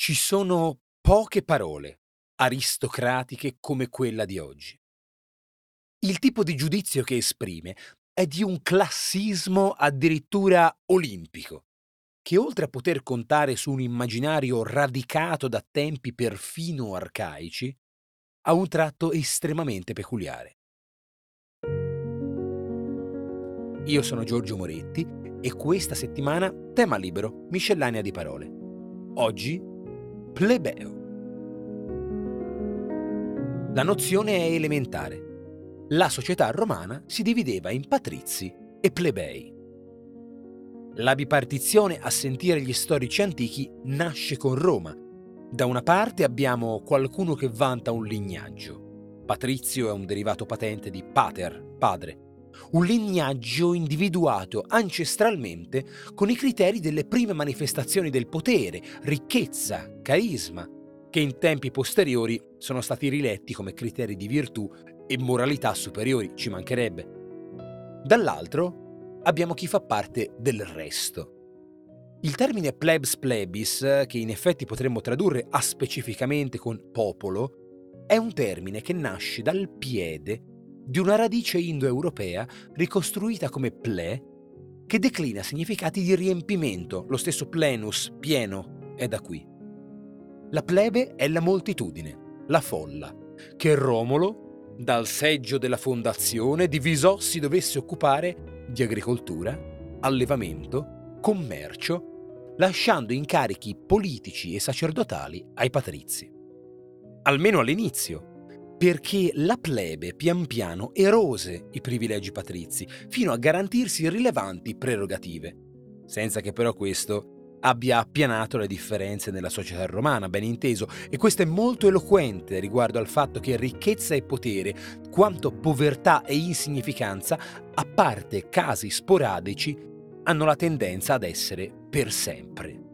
Ci sono poche parole aristocratiche come quella di oggi. Il tipo di giudizio che esprime è di un classismo addirittura olimpico, che oltre a poter contare su un immaginario radicato da tempi perfino arcaici, ha un tratto estremamente peculiare. Io sono Giorgio Moretti e questa settimana tema libero, miscellanea di parole. Oggi plebeo. La nozione è elementare. La società romana si divideva in patrizi e plebei. La bipartizione a sentire gli storici antichi nasce con Roma. Da una parte abbiamo qualcuno che vanta un lignaggio. Patrizio è un derivato patente di pater, padre, un lignaggio individuato ancestralmente con i criteri delle prime manifestazioni del potere, ricchezza, carisma, che in tempi posteriori sono stati riletti come criteri di virtù e moralità superiori, ci mancherebbe. Dall'altro abbiamo chi fa parte del resto. Il termine plebs plebis, che in effetti potremmo tradurre aspecificamente con popolo, è un termine che nasce dal piede di una radice indoeuropea ricostruita come ple, che declina significati di riempimento, lo stesso plenus, pieno, è da qui. La plebe è la moltitudine, la folla, che Romolo, dal seggio della fondazione, divisò si dovesse occupare di agricoltura, allevamento, commercio, lasciando incarichi politici e sacerdotali ai patrizi. Almeno all'inizio, perché la plebe pian piano erose i privilegi patrizi fino a garantirsi rilevanti prerogative, senza che però questo abbia appianato le differenze nella società romana, ben inteso, e questo è molto eloquente riguardo al fatto che ricchezza e potere, quanto povertà e insignificanza, a parte casi sporadici, hanno la tendenza ad essere per sempre.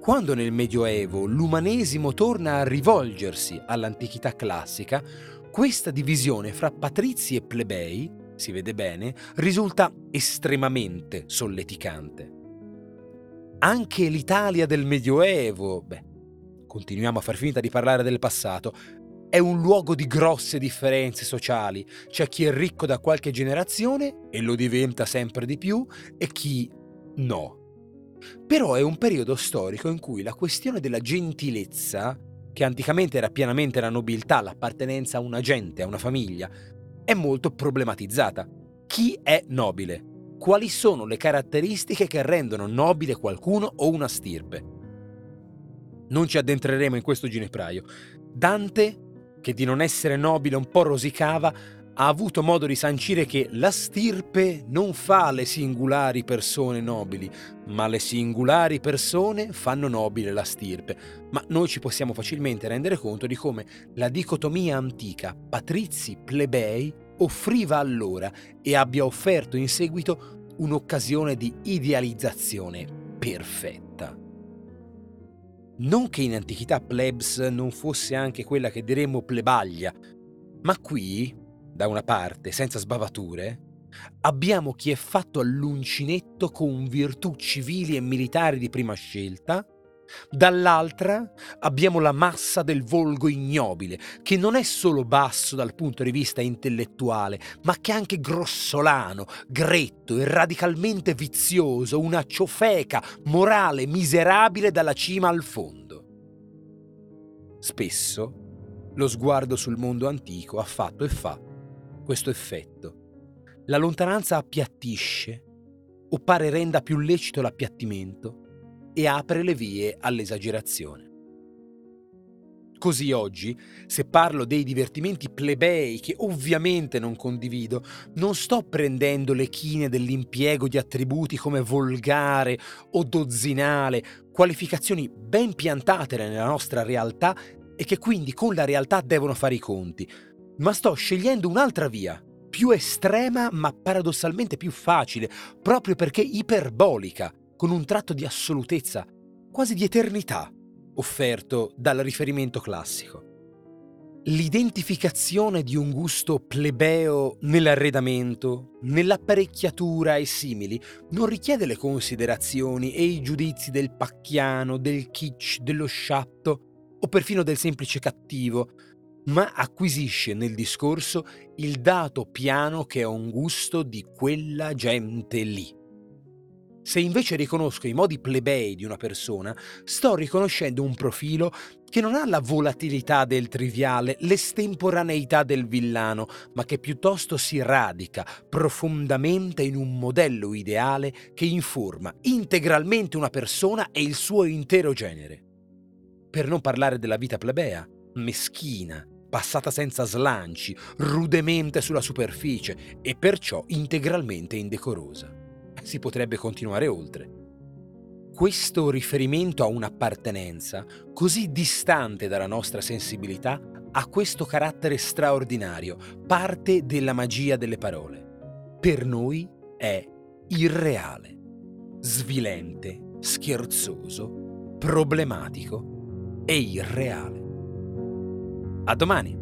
Quando nel Medioevo l'umanesimo torna a rivolgersi all'antichità classica, questa divisione fra patrizi e plebei, si vede bene, risulta estremamente solleticante. Anche l'Italia del Medioevo, beh, continuiamo a far finta di parlare del passato, è un luogo di grosse differenze sociali. C'è chi è ricco da qualche generazione e lo diventa sempre di più e chi no però è un periodo storico in cui la questione della gentilezza, che anticamente era pienamente la nobiltà, l'appartenenza a una gente, a una famiglia, è molto problematizzata. Chi è nobile? Quali sono le caratteristiche che rendono nobile qualcuno o una stirpe? Non ci addentreremo in questo ginepraio. Dante, che di non essere nobile un po' rosicava, ha avuto modo di sancire che la stirpe non fa le singolari persone nobili, ma le singolari persone fanno nobile la stirpe. Ma noi ci possiamo facilmente rendere conto di come la dicotomia antica patrizi-plebei offriva allora e abbia offerto in seguito un'occasione di idealizzazione perfetta. Non che in antichità plebs non fosse anche quella che diremmo plebaglia, ma qui da una parte, senza sbavature, abbiamo chi è fatto all'uncinetto con virtù civili e militari di prima scelta, dall'altra abbiamo la massa del volgo ignobile, che non è solo basso dal punto di vista intellettuale, ma che è anche grossolano, gretto e radicalmente vizioso, una ciofeca morale miserabile dalla cima al fondo. Spesso lo sguardo sul mondo antico ha fatto e fa questo effetto. La lontananza appiattisce o pare renda più lecito l'appiattimento e apre le vie all'esagerazione. Così oggi, se parlo dei divertimenti plebei che ovviamente non condivido, non sto prendendo le chine dell'impiego di attributi come volgare o dozzinale, qualificazioni ben piantate nella nostra realtà e che quindi con la realtà devono fare i conti, ma sto scegliendo un'altra via, più estrema ma paradossalmente più facile, proprio perché iperbolica, con un tratto di assolutezza, quasi di eternità, offerto dal riferimento classico. L'identificazione di un gusto plebeo nell'arredamento, nell'apparecchiatura e simili non richiede le considerazioni e i giudizi del pacchiano, del kitsch, dello sciatto o perfino del semplice cattivo, ma acquisisce nel discorso il dato piano che è un gusto di quella gente lì. Se invece riconosco i modi plebei di una persona, sto riconoscendo un profilo che non ha la volatilità del triviale, l'estemporaneità del villano, ma che piuttosto si radica profondamente in un modello ideale che informa integralmente una persona e il suo intero genere. Per non parlare della vita plebea, meschina, passata senza slanci, rudemente sulla superficie e perciò integralmente indecorosa si potrebbe continuare oltre. Questo riferimento a un'appartenenza così distante dalla nostra sensibilità ha questo carattere straordinario, parte della magia delle parole. Per noi è irreale, svilente, scherzoso, problematico e irreale. A domani!